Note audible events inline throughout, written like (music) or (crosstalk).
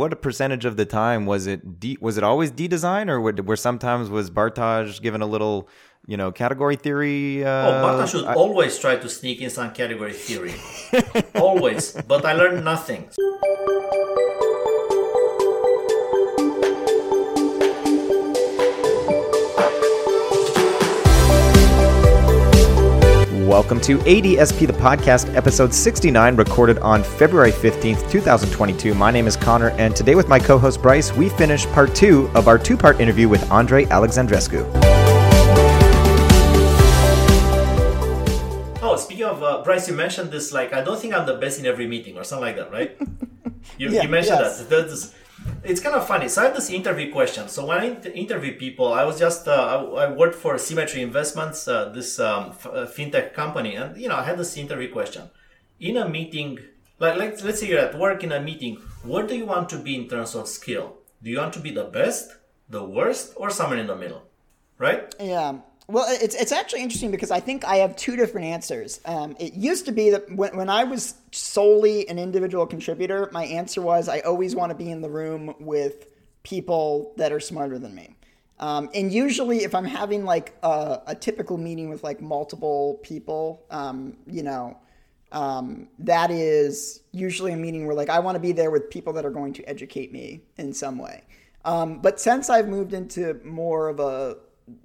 what a percentage of the time was it? D, was it always D design, or were sometimes was Bartosz given a little, you know, category theory? Uh, oh, Bartosz should I, always try to sneak in some category theory, always. But I learned nothing. Welcome to ADSP the podcast, episode 69, recorded on February 15th, 2022. My name is Conor, and today with my co host Bryce, we finish part two of our two part interview with Andrei Alexandrescu. Oh, speaking of uh, Bryce, you mentioned this like, I don't think I'm the best in every meeting or something like that, right? (laughs) You, yeah, you mentioned yes. that. That's, it's kind of funny. So I have this interview question. So when I interview people, I was just uh, I, I, worked for Symmetry Investments, uh, this um, f- uh, fintech company, and you know I had this interview question. In a meeting, like, like let's say you're at work in a meeting, what do you want to be in terms of skill? Do you want to be the best, the worst, or somewhere in the middle? Right? Yeah. Well, it's it's actually interesting because I think I have two different answers. Um, it used to be that when, when I was solely an individual contributor, my answer was I always want to be in the room with people that are smarter than me. Um, and usually, if I'm having like a, a, typical meeting with like multiple people, um, you know, um, that is usually a meeting where like I want to be there with people that are going to educate me in some way. Um, but since I've moved into more of a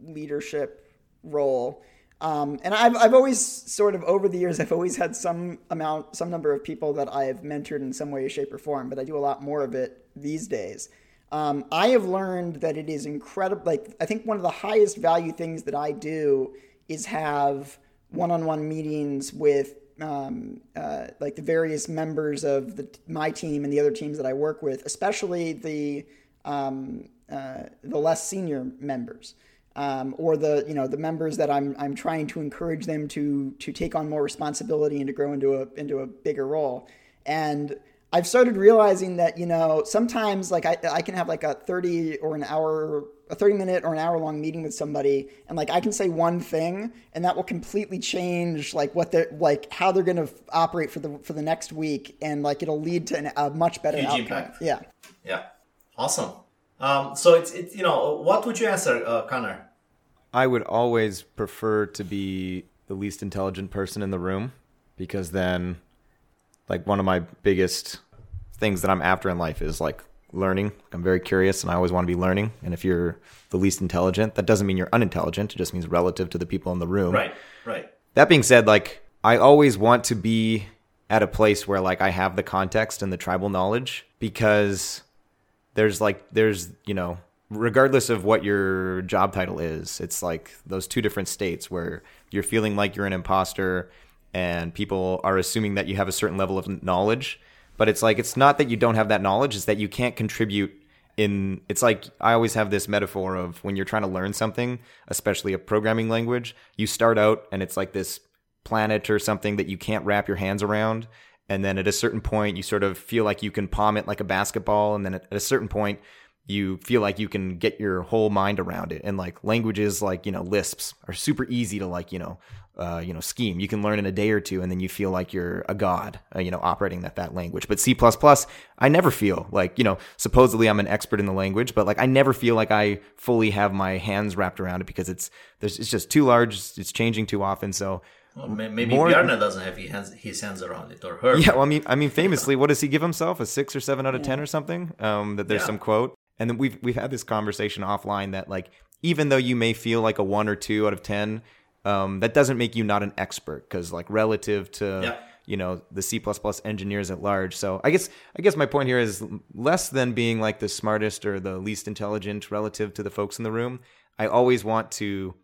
leadership role. Um, and I've, I've always sort of over the years, (laughs) I've always had some amount, some number of people that I have mentored in some way, shape, or form, but I do a lot more of it these days. Um, I have learned that it is incredible. Like, I think one of the highest value things that I do is have one on one meetings with um, uh, like the various members of the, my team and the other teams that I work with, especially the, um, uh, the less senior members um, or the you know the members that I'm I'm trying to encourage them to to take on more responsibility and to grow into a into a bigger role. And I've started realizing that you know sometimes like I I can have like a 30 or an hour a 30 minute or an hour long meeting with somebody and like I can say one thing and that will completely change like what they're like how they're going to operate for the for the next week and like it'll lead to an, a much better Huge outcome. Impact. Yeah. Yeah. Awesome. Um, so it's, it's, you know, what would you answer, uh, Conor? I would always prefer to be the least intelligent person in the room because then, like, one of my biggest things that I'm after in life is like learning. I'm very curious and I always want to be learning. And if you're the least intelligent, that doesn't mean you're unintelligent. It just means relative to the people in the room. Right, right. That being said, like, I always want to be at a place where like I have the context and the tribal knowledge because there's like there's you know regardless of what your job title is it's like those two different states where you're feeling like you're an imposter and people are assuming that you have a certain level of knowledge. But it's like it's not that you don't have that knowledge it's that you can't contribute in it's like i always have this metaphor of when you're trying to learn something especially a programming language you start out and it's like this planet or something that you can't wrap your hands around. And then at a certain point you sort of feel like you can palm it like a basketball. And then at a certain point you feel like you can get your whole mind around it and like languages like you know lisps are super easy to like you know uh, you know scheme you can learn in a day or two and then you feel like you're a god uh, you know operating that that language but c++ i never feel like you know supposedly i'm an expert in the language but like i never feel like i fully have my hands wrapped around it because it's there's it's just too large it's changing too often so well, maybe more, Bjarne doesn't have his hands, his hands around it or her. Yeah, well, I mean, I mean, famously, what does he give himself? A six or seven out of ten or something? Um, that there's yeah. some quote, and then we've we've had this conversation offline that like even though you may feel like a one or two out of ten, um, that doesn't make you not an expert because like relative to yeah. you know the C engineers at large. So I guess I guess my point here is less than being like the smartest or the least intelligent relative to the folks in the room. I always want to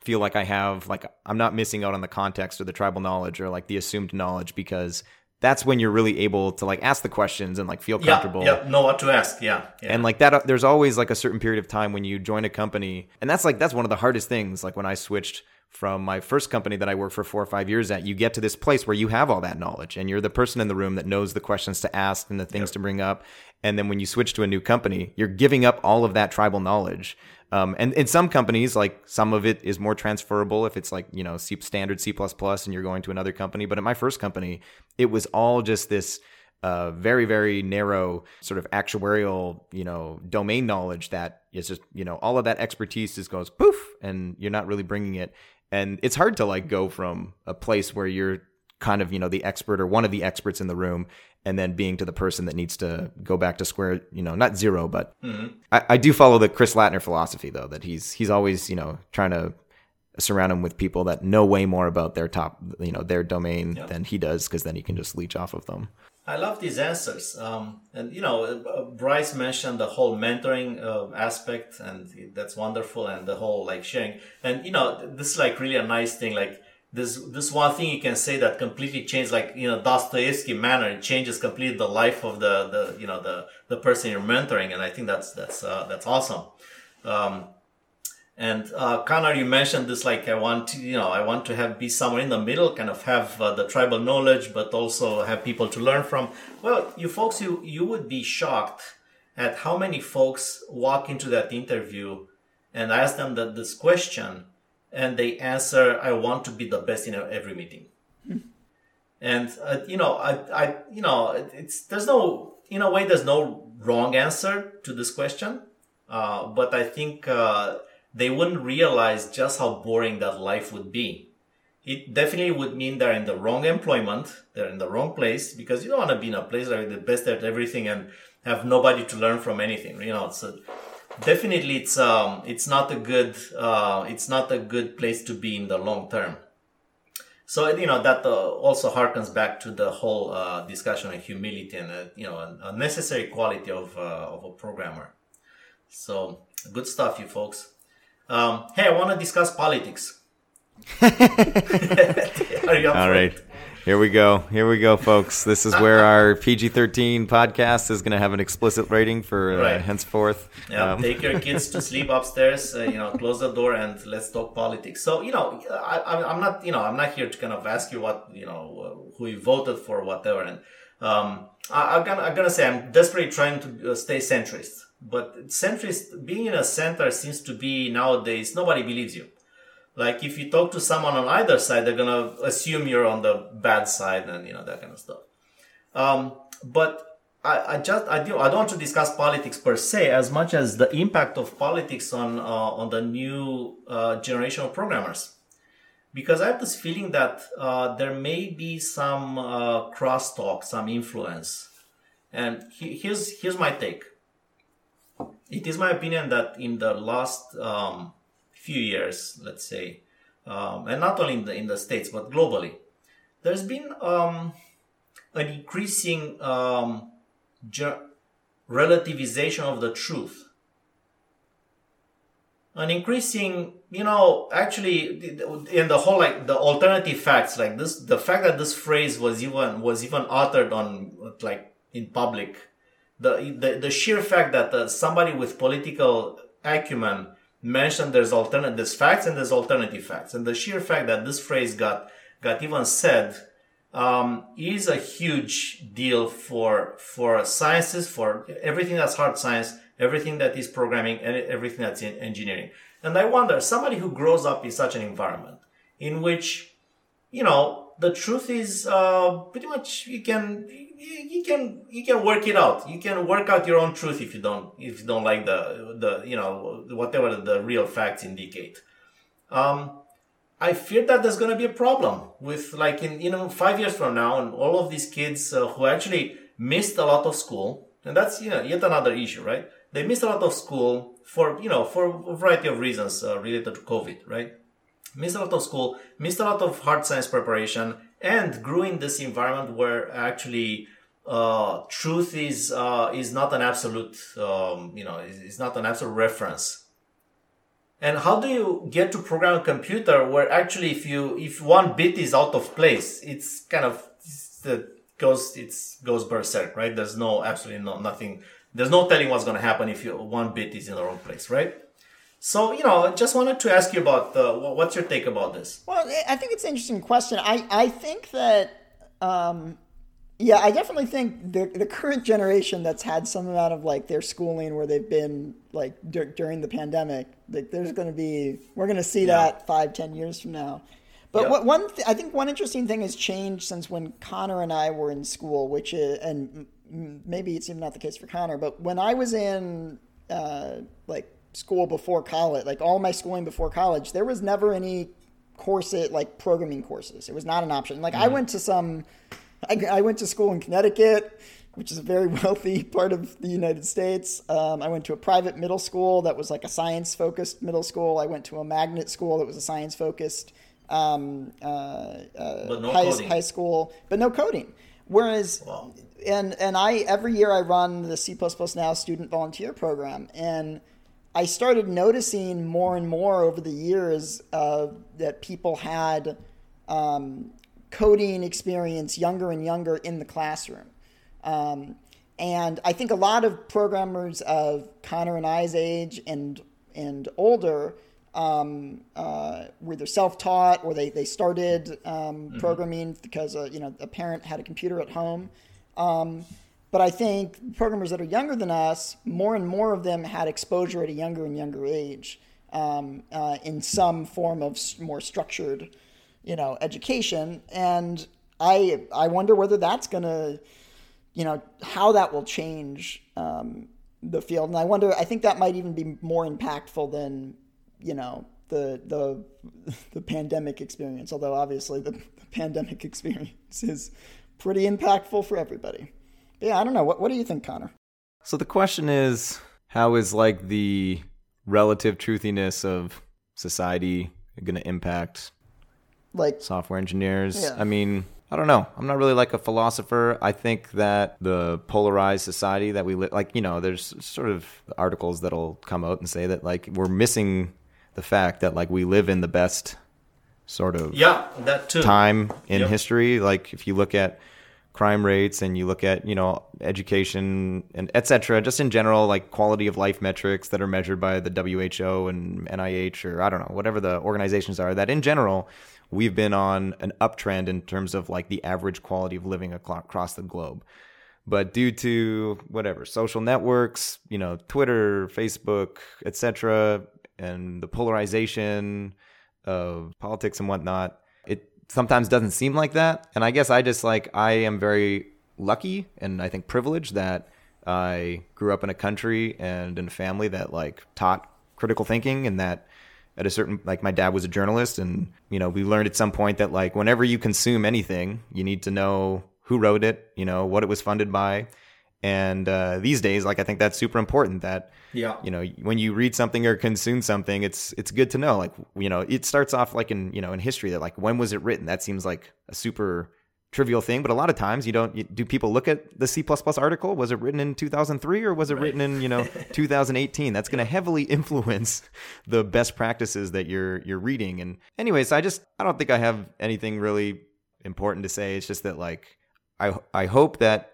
feel like I have like I'm not missing out on the context or the tribal knowledge or like the assumed knowledge because that's when you're really able to like ask the questions and like feel comfortable. Yeah, yeah, know what to ask. Yeah, yeah. And like that, uh, there's always like a certain period of time when you join a company, and that's like that's one of the hardest things. Like when I switched from my first company that I worked for four or five years at, you get to this place where you have all that knowledge and you're the person in the room that knows the questions to ask and the things yep. to bring up. And then when you switch to a new company, you're giving up all of that tribal knowledge. Um, and in some companies, like some of it is more transferable if it's like, you know, C, standard C and you're going to another company. But at my first company, it was all just this uh, very very narrow sort of actuarial you know domain knowledge that is just you know all of that expertise just goes poof and you're not really bringing it and it's hard to like go from a place where you're kind of you know the expert or one of the experts in the room and then being to the person that needs to go back to square you know not zero but mm-hmm. I, I do follow the chris Lattner philosophy though that he's he's always you know trying to surround him with people that know way more about their top you know their domain yep. than he does because then he can just leech off of them I love these answers. Um, and, you know, uh, Bryce mentioned the whole mentoring uh, aspect, and that's wonderful, and the whole like sharing. And, you know, this is like really a nice thing. Like, this, this one thing you can say that completely changed, like, you know, Dostoevsky manner, it changes completely the life of the, the, you know, the, the person you're mentoring. And I think that's, that's, uh, that's awesome. Um, and uh, Conor, you mentioned this like I want to, you know, I want to have be somewhere in the middle, kind of have uh, the tribal knowledge, but also have people to learn from. Well, you folks, you you would be shocked at how many folks walk into that interview and ask them that this question, and they answer, "I want to be the best in every meeting." Hmm. And uh, you know, I, I, you know, it's there's no, in a way, there's no wrong answer to this question, uh, but I think uh, they wouldn't realize just how boring that life would be. It definitely would mean they're in the wrong employment, they're in the wrong place, because you don't want to be in a place where you're the best at everything and have nobody to learn from anything. You know, so definitely it's um it's not a good uh it's not a good place to be in the long term. So you know that uh, also harkens back to the whole uh, discussion of humility and uh, you know a, a necessary quality of uh, of a programmer. So good stuff, you folks. Um, hey, I want to discuss politics. (laughs) (laughs) All right. Here we go. Here we go, folks. This is where (laughs) our PG 13 podcast is going to have an explicit rating for uh, right. henceforth. Yeah, um. take your kids to (laughs) sleep upstairs, uh, you know, close the door and let's talk politics. So, you know, I, am not, you know, I'm not here to kind of ask you what, you know, who you voted for, whatever. And um, I, am gonna, I'm gonna say I'm desperately trying to uh, stay centrist. But centrist, being in a center seems to be nowadays, nobody believes you. Like if you talk to someone on either side, they're gonna assume you're on the bad side and you know that kind of stuff. Um, but I, I, just I do I don't want to discuss politics per se as much as the impact of politics on uh, on the new uh, generation of programmers, because I have this feeling that uh, there may be some uh, crosstalk, some influence, and he, here's here's my take. It is my opinion that in the last um, few years, let's say, um, and not only in the in the states but globally, there's been um, an increasing um, relativization of the truth. An increasing, you know, actually, in the whole like the alternative facts, like this, the fact that this phrase was even was even uttered on like in public the, the, the sheer fact that uh, somebody with political acumen mentioned there's alternate there's facts and there's alternative facts. And the sheer fact that this phrase got got even said um, is a huge deal for for sciences for everything that's hard science everything that is programming and everything that's in engineering. And i wonder somebody who grows up in such an environment in which you know the truth is uh, pretty much you can you can you can work it out. You can work out your own truth if you don't if you don't like the the you know whatever the real facts indicate. Um, I fear that there's going to be a problem with like in you know five years from now, and all of these kids uh, who actually missed a lot of school, and that's you know yet another issue, right? They missed a lot of school for you know for a variety of reasons uh, related to COVID, right? Missed a lot of school, missed a lot of hard science preparation, and grew in this environment where actually uh, truth is uh, is not an absolute um, you know it's not an absolute reference. And how do you get to program a computer where actually if you if one bit is out of place it's kind of it goes it's goes berserk right? There's no absolutely no nothing. There's no telling what's going to happen if you one bit is in the wrong place right so, you know, I just wanted to ask you about uh, what's your take about this? Well, I think it's an interesting question. I, I think that, um, yeah, I definitely think the, the current generation that's had some amount of like their schooling where they've been like during the pandemic, like there's going to be, we're going to see yeah. that five, ten years from now. But what, one, th- I think one interesting thing has changed since when Conor and I were in school, which is, and maybe it's even not the case for Conor, but when I was in uh, like school before college, like all my schooling before college, there was never any course like programming courses. It was not an option. Like mm-hmm. I went to some, I, I, went to school in Connecticut, which is a very (laughs) wealthy part of the United States. Um, I went to a private middle school that was like a science focused middle school. I went to a magnet school that was a science focused um, uh, uh, no high, high, school, but no coding. Whereas, wow. and and I every year I run the C Now student volunteer program, and I started noticing more and more over the years uh, that people had um, coding experience younger and younger in the classroom. Um, and I think a lot of programmers of Conor and I's age and and older um, uh, were either self-taught or they, they started um, mm-hmm. programming because uh, you know a parent had a computer at home. Um, but I think programmers that are younger than us, more and more of them had exposure at a younger and younger age um, uh, in some form of more structured, you know, education. And I I wonder whether that's gonna, you know, how that will change um, the field. And I wonder, I think that might even be more impactful than you know the the (laughs) the pandemic experience. Although obviously the, (laughs) the pandemic experience is pretty impactful for everybody. But yeah, I don't know. What what do you think, Conor? So the question is, how is like the relative truthiness of society going to impact like software engineers? Yeah. I mean, I don't know. I'm not really like a philosopher. I think that the polarized society that we live, like you know, there's sort of articles that'll come out and say that like we're missing the fact that like we live in the best sort of yeah that too. time in yep. history. Like if you look at crime rates and you look at you know education and etc. Just in general, like quality of life metrics that are measured by the WHO and NIH or I don't know whatever the organizations are. That in general we've been on an uptrend in terms of like the average quality of living across the globe. But due to whatever social networks, you know, Twitter, Facebook, etc., and the polarization of politics and whatnot, sometimes doesn't seem like that. And I guess I just like, I am very lucky and I think privileged that I grew up in a country and in a family that like taught critical thinking and that at a certain like my dad was a journalist and you know we learned at some point that like whenever you consume anything you need to know who wrote it you know what it was funded by and uh, these days, like I think that's super important. That yeah, you know, when you read something or consume something, it's it's good to know. Like you know, it starts off like in you know in history that like when was it written? That seems like a super trivial thing, but a lot of times you don't. You, do people look at the C article? Was it written in 2003 or was it right. written in you know (laughs) 2018? That's going to heavily (laughs) influence the best practices that you're you're reading. And anyways, I just I don't think I have anything really important to say. It's just that like I I hope that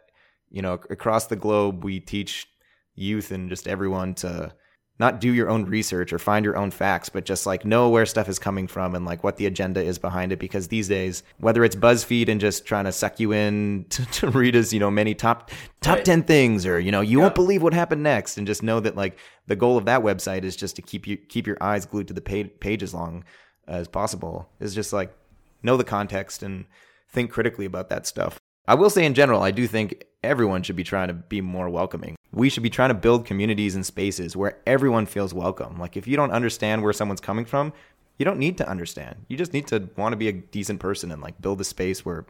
you know, across the globe, we teach youth and just everyone to not do your own research or find your own facts, but just like know where stuff is coming from and like what the agenda is behind it. Because these days, whether it's BuzzFeed and just trying to suck you in (laughs) to, to read as you know many top top right. ten things, or you know you won't believe what happened next, and just know that like the goal of that website is just to keep you keep your eyes glued to the page, page as long as possible. Is just like know the context and think critically about that stuff. I will say in general, I do think everyone should be trying to be more welcoming. We should be trying to build communities and spaces where everyone feels welcome. Like if you don't understand where someone's coming from, you don't need to understand. You just need to want to be a decent person and like build a space where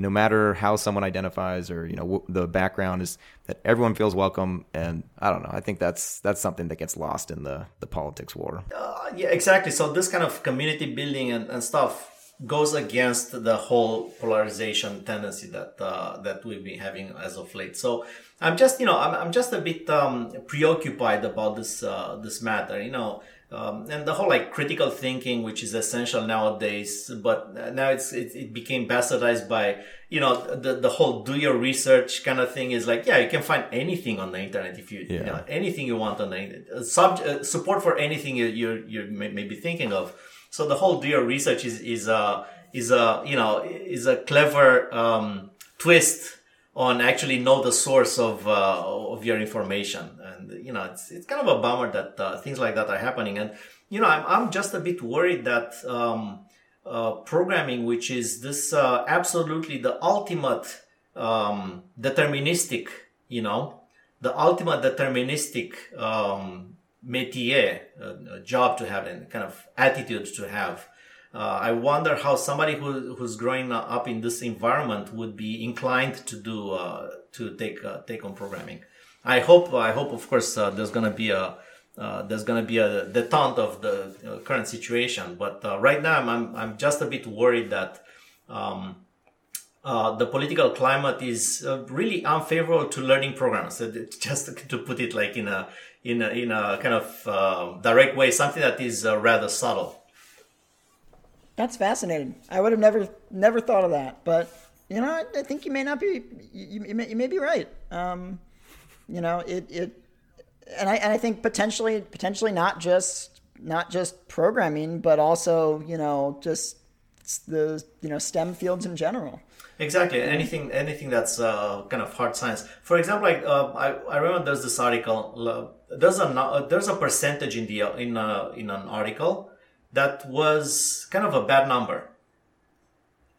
no matter how someone identifies or you know the background is that everyone feels welcome and i don't know i think that's that's something that gets lost in the the politics war uh, yeah exactly so this kind of community building and, and stuff goes against the whole polarization tendency that uh, that we've been having as of late. So I'm just you know I'm, I'm just a bit um, preoccupied about this uh, this matter. You know. Um, and the whole like critical thinking, which is essential nowadays, but now it's it, it became bastardized by you know the the whole do your research kind of thing is like yeah you can find anything on the internet if you, yeah. you know anything you want on the internet. Sub, uh, support for anything you you you may, may be thinking of so the whole do research is is a is a you know is a clever um, twist on actually know the source of uh, of your information, and you know it's it's kind of a bummer that uh, things like that are happening. And you know I'm I'm just a bit worried that um, uh, programming, which is this uh, absolutely the ultimate um, deterministic, you know, the ultimate deterministic um, métier, uh, job to have and kind of attitude to have. Uh, I wonder how somebody who, who's growing up in this environment would be inclined to do uh, to take uh, take on programming. I hope I hope of course uh, there's gonna be a uh, there's gonna be a detente of the current situation, but right now I'm I'm just a bit worried that. Um, uh, the political climate is uh, really unfavorable to learning programs. just (laughs) to put it like in a in a, in a kind of uh, direct way, something that is rather subtle. That's fascinating. I would have never never thought of that, but you know, I, I think you may not be. You, you, may, you may be right. Um, you know, it it, and I and I think potentially potentially not just not just programming, but also you know just the you know STEM fields in general. Exactly. Anything anything that's uh, kind of hard science. For example, like uh, I, I remember there's this article. Uh, there's a uh, there's a percentage in the in uh, in an article that was kind of a bad number.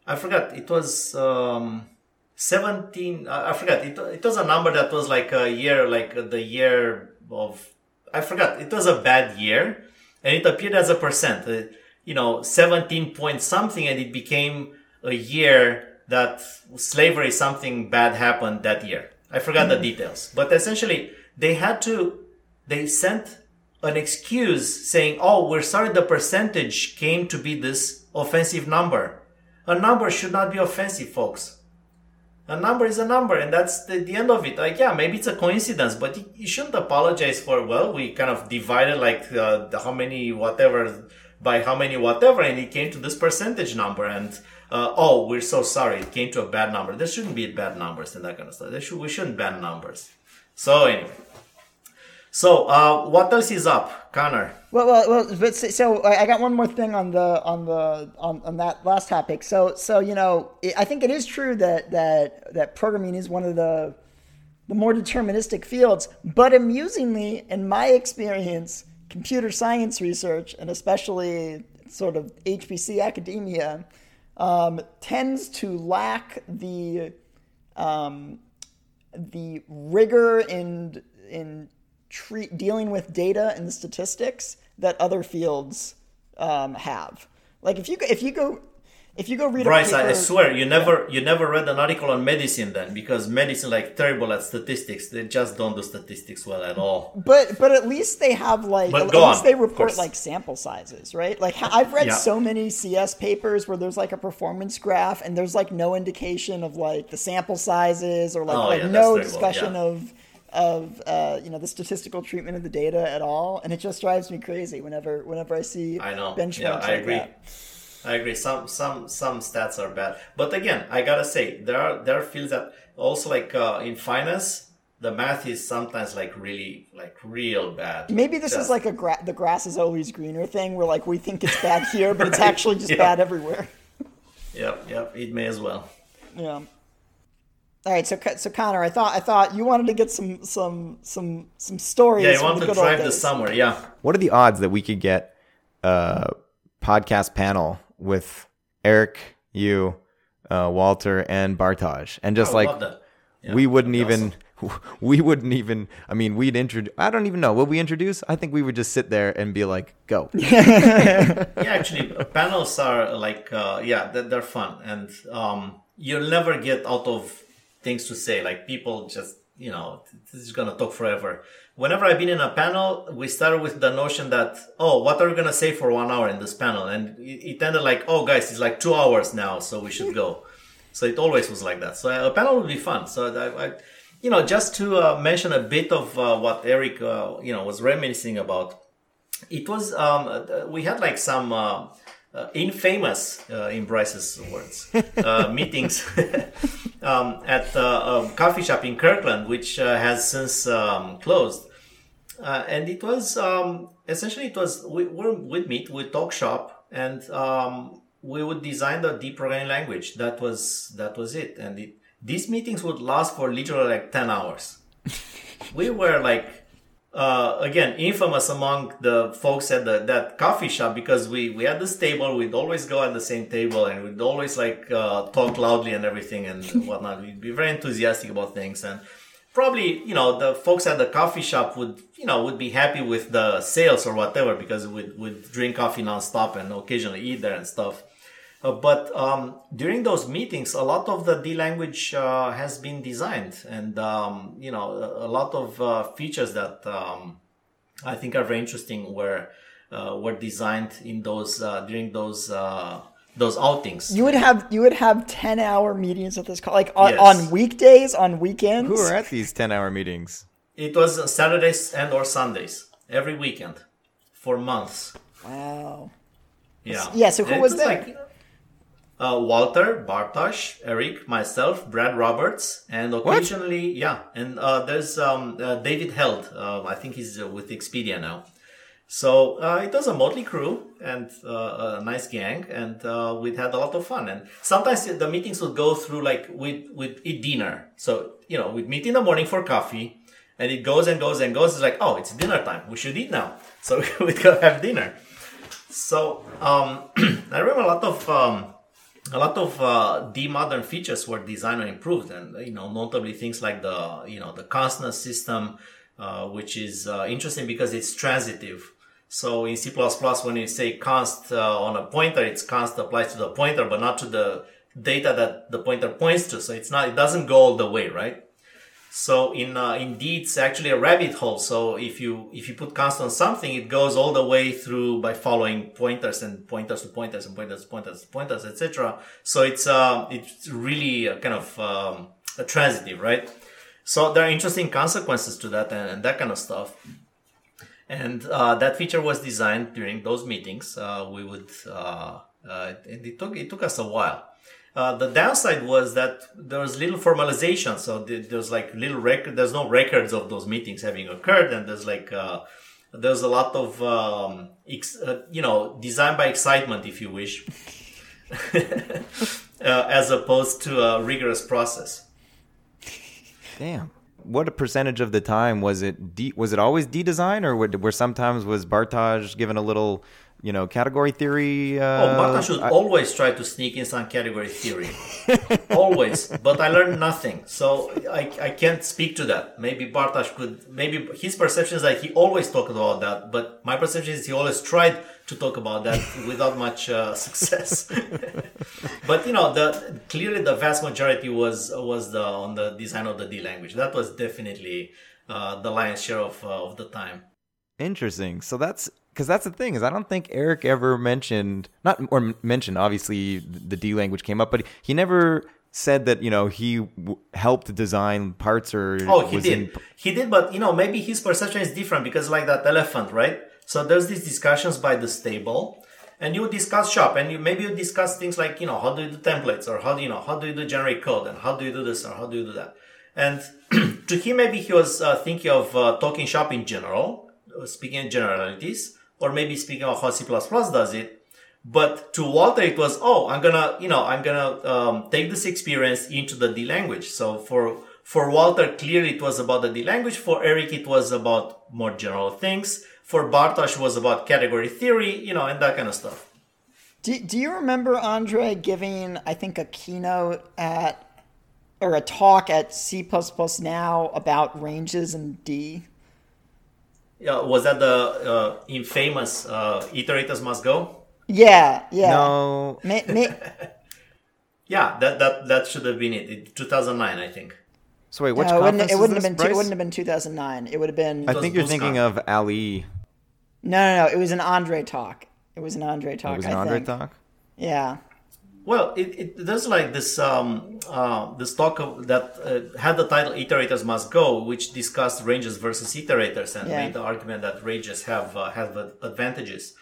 I forgot. It was um, 17. I forgot. It, it was a number that was like a year, like the year of. I forgot. It was a bad year, and it appeared as a percent. Uh, you know, 17 point something, and it became a year that slavery, something bad happened that year. I forgot mm-hmm. the details, but essentially they had to. They sent an excuse saying, oh, we're sorry the percentage came to be this offensive number. A number should not be offensive, folks. A number is a number, and that's the, the end of it. Like, yeah, maybe it's a coincidence, but you, you shouldn't apologize for, well, we kind of divided like uh, the, how many whatever by how many whatever, and it came to this percentage number, and uh, oh, we're so sorry, it came to a bad number. There shouldn't be bad numbers and that kind of stuff. Should, we shouldn't ban numbers. So anyway, so, uh, what else is up, Conor? Well, well, well. But so I got one more thing on the on the on, on that last topic. So, so you know, I think it is true that that that programming is one of the the more deterministic fields. But amusingly, in my experience, computer science research and especially sort of HPC academia um, tends to lack the um, the rigor in in treat, dealing with data and statistics that other fields um, have. Like if you if you go if you go read Bryce, paper, I swear you never yeah. you never read an article on medicine then because medicine like terrible at statistics. They just don't do statistics well at all. But but at least they have like but at least on, they report like sample sizes, right? Like I've read yeah. so many CS papers where there's like a performance graph and there's like no indication of like the sample sizes or like, oh, like yeah, no discussion of of uh, you know the statistical treatment of the data at all, and it just drives me crazy whenever whenever I see I know benchmarks yeah, I like agree. that. I agree. Some some some stats are bad, but again, I gotta say there are there are fields that also like uh, in finance, the math is sometimes like really like real bad. Maybe this just, is like a gra- the grass is always greener thing, where like we think it's bad here, but (laughs) right? it's actually just bad everywhere. yep, yep. It may as well. Yeah. All right, so so Conor, I thought I thought you wanted to get some some some some stories. Yeah, you want to drive this somewhere. Yeah. What are the odds that we could get a podcast panel with Eric, you, uh, Walter, and Bartosz, and just like yeah, we wouldn't even awesome. (laughs) we wouldn't even. I mean, we'd introduce. I don't even know. Will we introduce? I think we would just sit there and be like, "Go." (laughs) yeah, actually, panels are like, uh, yeah, they're fun, and um, you'll never get out of things to say. Like people just, you know, this is gonna talk forever. Whenever I've been in a panel, we started with the notion that, oh, what are we gonna say for one hour in this panel? And it, it ended like, oh, guys, it's like two hours now, so we should go. (laughs) so it always was like that. So a panel would be fun. So I, I you know, just to uh, mention a bit of uh, what Eric, uh, you know, was reminiscing about. It was um, we had like some uh, uh, infamous, uh, in Bryce's words, uh, (laughs) meetings (laughs) um, at a coffee shop in Kirkland, which uh, has since um, closed. Uh, and it was um, essentially it was we would meet, we talk shop, and um, we would design the D programming language. That was that was it. And it, these meetings would last for literally like ten hours. (laughs) we were like uh, again infamous among the folks at the, that coffee shop because we we had this table we'd always go at the same table and we'd always like uh, talk loudly and everything and (laughs) whatnot. We'd be very enthusiastic about things and probably you know the folks at the coffee shop would you know would be happy with the sales or whatever because we'd, we'd drink coffee nonstop and occasionally eat there and stuff uh, but um, during those meetings, a lot of the D language uh, has been designed, and um, you know, a, a lot of uh, features that um, I think are very interesting were uh, were designed in those uh, during those uh, those outings. You would have you would have ten hour meetings at this call, like on, yes. on weekdays, on weekends. Who are at these ten hour meetings? It was Saturdays and or Sundays every weekend for months. Wow. Yeah. Yeah. So who was, was there? Like, uh, Walter, Bartosz, Eric, myself, Brad Roberts, and occasionally, what? yeah, and uh, there's um, uh, David Held. Uh, I think he's uh, with Expedia now. So uh, it was a motley crew and a nice gang, and we'd had a lot of fun. And sometimes the meetings would go through like we'd, we'd eat dinner. So you know we'd meet in the morning for coffee, and it goes and goes and goes. It's like oh, it's dinner time. We should eat now. (laughs) So (laughs) we'd go have dinner. So um, (clears throat) I remember a lot of. Um, a lot of uh, D modern features were designed and improved, and you know, notably things like the you know the constness system, uh, which is uh, interesting because it's transitive. So in C++, when you say const uh, on a pointer, it's const applies to the pointer, but not to the data that the pointer points to. So it's not, it doesn't go all the way, right? So in uh, indeed, it's actually a rabbit hole. So if you if you put const on something, it goes all the way through by following pointers and pointers to pointers and pointers to pointers to pointers, etc. So it's uh, it's really kind of um, a transitive, right? So there are interesting consequences to that and, and that kind of stuff. And uh, that feature was designed during those meetings. Uh, we would uh, uh, it took it took us a while uh, the downside was that there was little formalization. So there's like little record. There's no records of those meetings having occurred, and there's like uh, there's a lot of um, ex- uh, you know design by excitement, if you wish, (laughs) uh, as opposed to a rigorous process. Damn. What a percentage of the time was it? D, was it always D design, or were sometimes was Bartosz given a little you know, category theory. Uh, oh, Bartosz should I, always try to sneak in some category theory. (laughs) always. But I learned nothing. So I, I can't speak to that. Maybe Bartosz could, maybe his perception is that he always talked about that. But my perception is he always tried to talk about that (laughs) without much uh, success. (laughs) but, you know, the clearly the vast majority was, was the, on the design of the D language. That was definitely uh, the lion's share of, uh, of the time. Interesting. So that's because that's the thing is I don't think Eric ever mentioned not or mentioned obviously the D language came up, but he never said that you know he w- helped design parts or oh he did. in... he did but you know maybe his perception is different because like that elephant right? So there's these discussions by the stable and you discuss shop and you maybe you discuss things like you know how do you do templates or how do you know how do you do generate code and how do you do this or how do you do that? And (clears throat) to him maybe he was uh, thinking of uh, talking shop in general uh, speaking in generalities or maybe speaking of how C++ does it. But to Walter, it was, oh, I'm gonna, you know, I'm gonna um, take this experience into the D language. So for for Walter, clearly it was about the D language. For Eric, it was about more general things. For Bartosz, was about category theory, you know, and that kind of stuff. Do, do you remember Andrei giving, I think, a keynote at or a talk at C Now about ranges and D? Yeah, was that the uh, infamous uh, iterators must go? Yeah, yeah. No. May, may... (laughs) yeah, that that that should have been it. 2009, I think. So wait, which no, it wouldn't, it wouldn't have been. Two, it wouldn't have been 2009. It would have been. I think you're thinking of Ali. No, no, no. It was an Andrei talk. It was an Andrei talk. It was an I Andrei think. talk. Yeah. Well, it, it there's like this um, uh, this talk of, that uh, had the title "Iterators Must Go," which discussed ranges versus iterators and yeah. made the argument that ranges have uh, have advantages.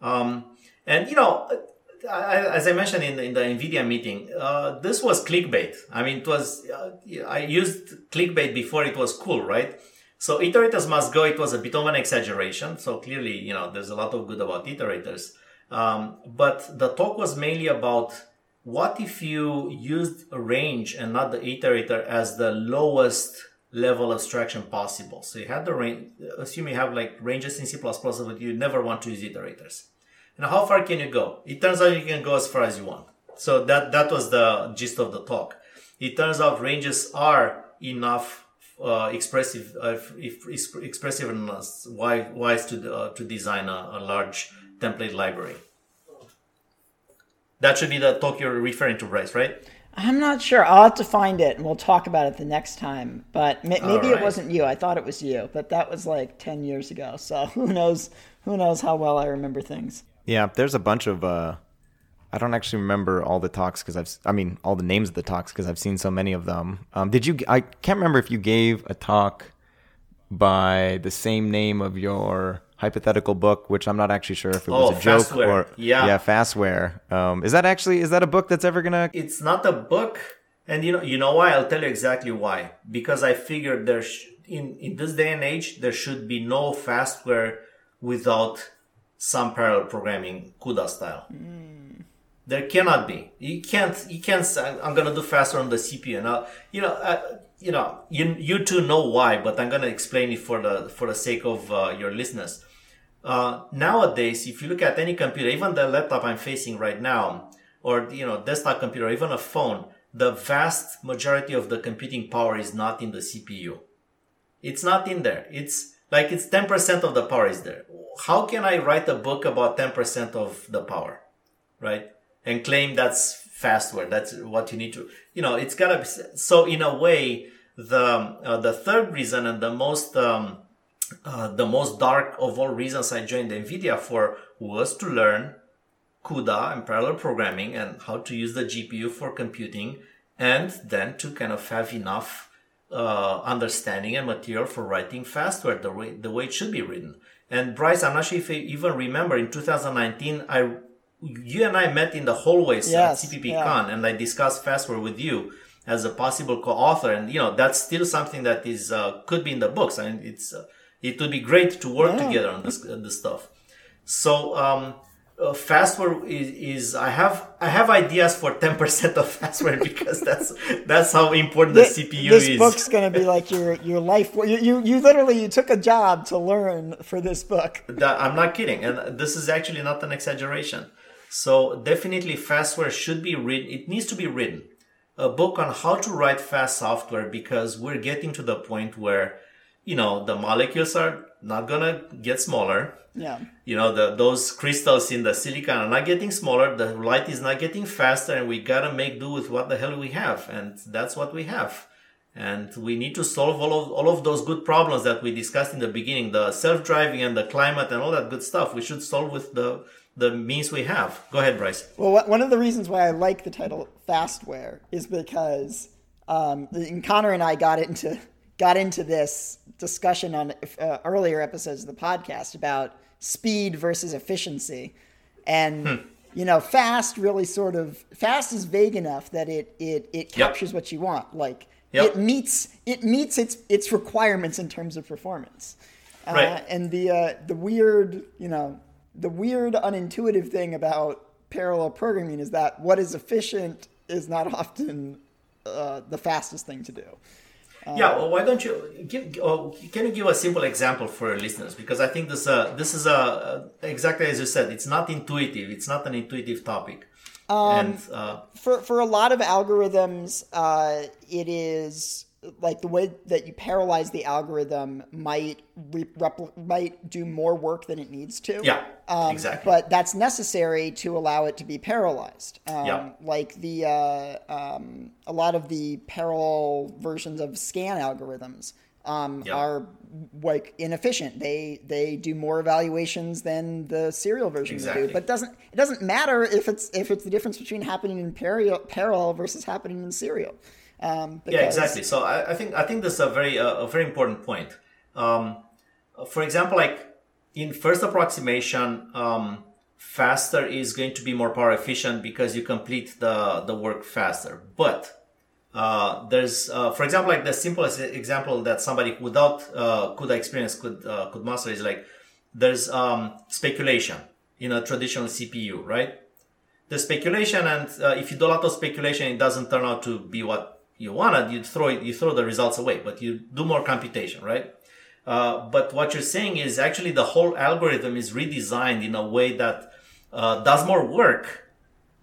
Um, and you know, I, as I mentioned in the, in the Nvidia meeting, uh, this was clickbait. I mean, it was uh, I used clickbait before it was cool, right? So iterators must go. It was a bit of an exaggeration. So clearly, you know, there's a lot of good about iterators. Um, but the talk was mainly about what if you used a range and not the iterator as the lowest level abstraction possible. So you have the range, assume you have like ranges in C++, but you never want to use iterators. And how far can you go? It turns out you can go as far as you want. So that, that was the gist of the talk. It turns out ranges are enough uh, expressive, uh, if, if expressive enough, wise, wise to, uh, to design a, a large template library. That should be the talk you're referring to, Bryce, right? I'm not sure. I'll have to find it and we'll talk about it the next time. But maybe right. it wasn't you. I thought it was you, but that was like 10 years ago. So (laughs) who knows? Who knows how well I remember things? Yeah, there's a bunch of. Uh, I don't actually remember all the talks because I've. I mean, all the names of the talks because I've seen so many of them. Um, did you? I can't remember if you gave a talk by the same name of your hypothetical book, which I'm not actually sure if it was oh, a joke Fastware. or yeah, yeah, Fastware. Um, is that actually is that a book that's ever gonna? It's not a book, and you know you know why? I'll tell you exactly why. Because I figured there sh- in in this day and age there should be no Fastware without some parallel programming CUDA style. Mm. There cannot be. You can't. You can't. I'm gonna do faster on the CPU. Now, you know. Uh, you know, you you two know why, but I'm gonna explain it for the for the sake of uh, your listeners. Uh, nowadays, if you look at any computer, even the laptop I'm facing right now, or you know, desktop computer, even a phone, the vast majority of the computing power is not in the CPU. It's not in there. It's like it's 10% of the power is there. How can I write a book about 10% of the power, right? And claim that's fastware. That's what you need to, you know, it's gotta be. So in a way, the uh, the third reason and the most um, uh, the most dark of all reasons I joined NVIDIA for was to learn CUDA and parallel programming and how to use the GPU for computing and then to kind of have enough uh, understanding and material for writing Fastware the way, the way it should be written. And Bryce, I'm not sure if you even remember in 2019, I, you and I met in the hallways yes, at CppCon yeah. and I discussed Fastware with you as a possible co-author. And, you know, that's still something that is, uh, could be in the books. I mean, it's, uh, it would be great to work yeah. together on this, uh, this stuff. So, um, uh, fastware is, is, I have I have ideas for ten (laughs) percent of fastware because that's that's how important the, the CPU this is. This book's gonna be like your your life. You, you you literally you took a job to learn for this book. That, I'm not kidding, and this is actually not an exaggeration. So definitely, fastware should be written. It needs to be written. A book on how to write fast software because we're getting to the point where you know, the molecules are not gonna get smaller. Yeah. You know, the those crystals in the silicon are not getting smaller. The light is not getting faster, and we gotta make do with what the hell we have, and that's what we have. And we need to solve all of all of those good problems that we discussed in the beginning, the self-driving and the climate and all that good stuff. We should solve with the the means we have. Go ahead, Bryce. Well, one of the reasons why I like the title Fastware is because um, and Conor and I got into got into this discussion on uh, earlier episodes of the podcast about speed versus efficiency, and hmm. you know, fast really sort of fast is vague enough that it it it captures yep. what you want. Like yep. it meets it meets its its requirements in terms of performance. Uh, right. Uh, and the uh, the weird you know the weird unintuitive thing about parallel programming is that what is efficient is not (laughs) often uh, the fastest thing to do yeah, well, why don't you give? Oh, can you give a simple example for our listeners? Because I think this uh, this is a uh, exactly as you said. It's not intuitive. It's not an intuitive topic. Um, and uh, for for a lot of algorithms, uh, it is like the way that you parallelize the algorithm might re- repl- might do more work than it needs to. Yeah, um, exactly. But that's necessary to allow it to be parallelized. Um, yeah. Like the uh, um, a lot of the parallel versions of scan algorithms um, yep. are like inefficient. They they do more evaluations than the serial version exactly. do. But it doesn't it doesn't matter if it's if it's the difference between happening in parallel, parallel versus happening in serial. Um, because... Yeah, exactly. So I, I, think I think this is a very uh, a very important point. Um, for example, like in first approximation, um, faster is going to be more power efficient because you complete the the work faster. But uh, there's, uh, for example, like the simplest example that somebody without uh, CUDA experience could uh, could master is like there's um, speculation in a traditional CPU, right? The speculation, and uh, if you do a lot of speculation, it doesn't turn out to be what you want it, you throw it, you throw the results away, but you do more computation, right? Uh, but what you're saying is actually the whole algorithm is redesigned in a way that uh, does more work,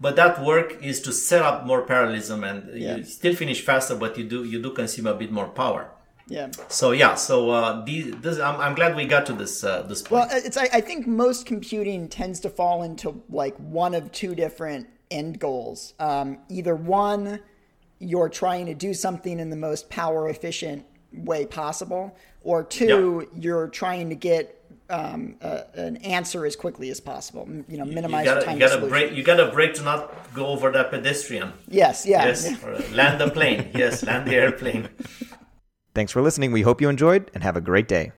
but that work is to set up more parallelism and yeah. you still finish faster, but you do you do consume a bit more power. Yeah. So yeah, so uh, these, this, I'm, I'm glad we got to this uh, this point. Well, it's I, I think most computing tends to fall into like one of two different end goals. Um, either one, you're trying to do something in the most power efficient way possible, or two, yep. you're trying to get um, uh, an answer as quickly as possible. You know, minimize you gotta, time. You got to brake. You got to brake to not go over that pedestrian. Yes. Yeah. Yes. Yeah. Land the plane. yes. Land the airplane. (laughs) Thanks for listening. We hope you enjoyed and have a great day.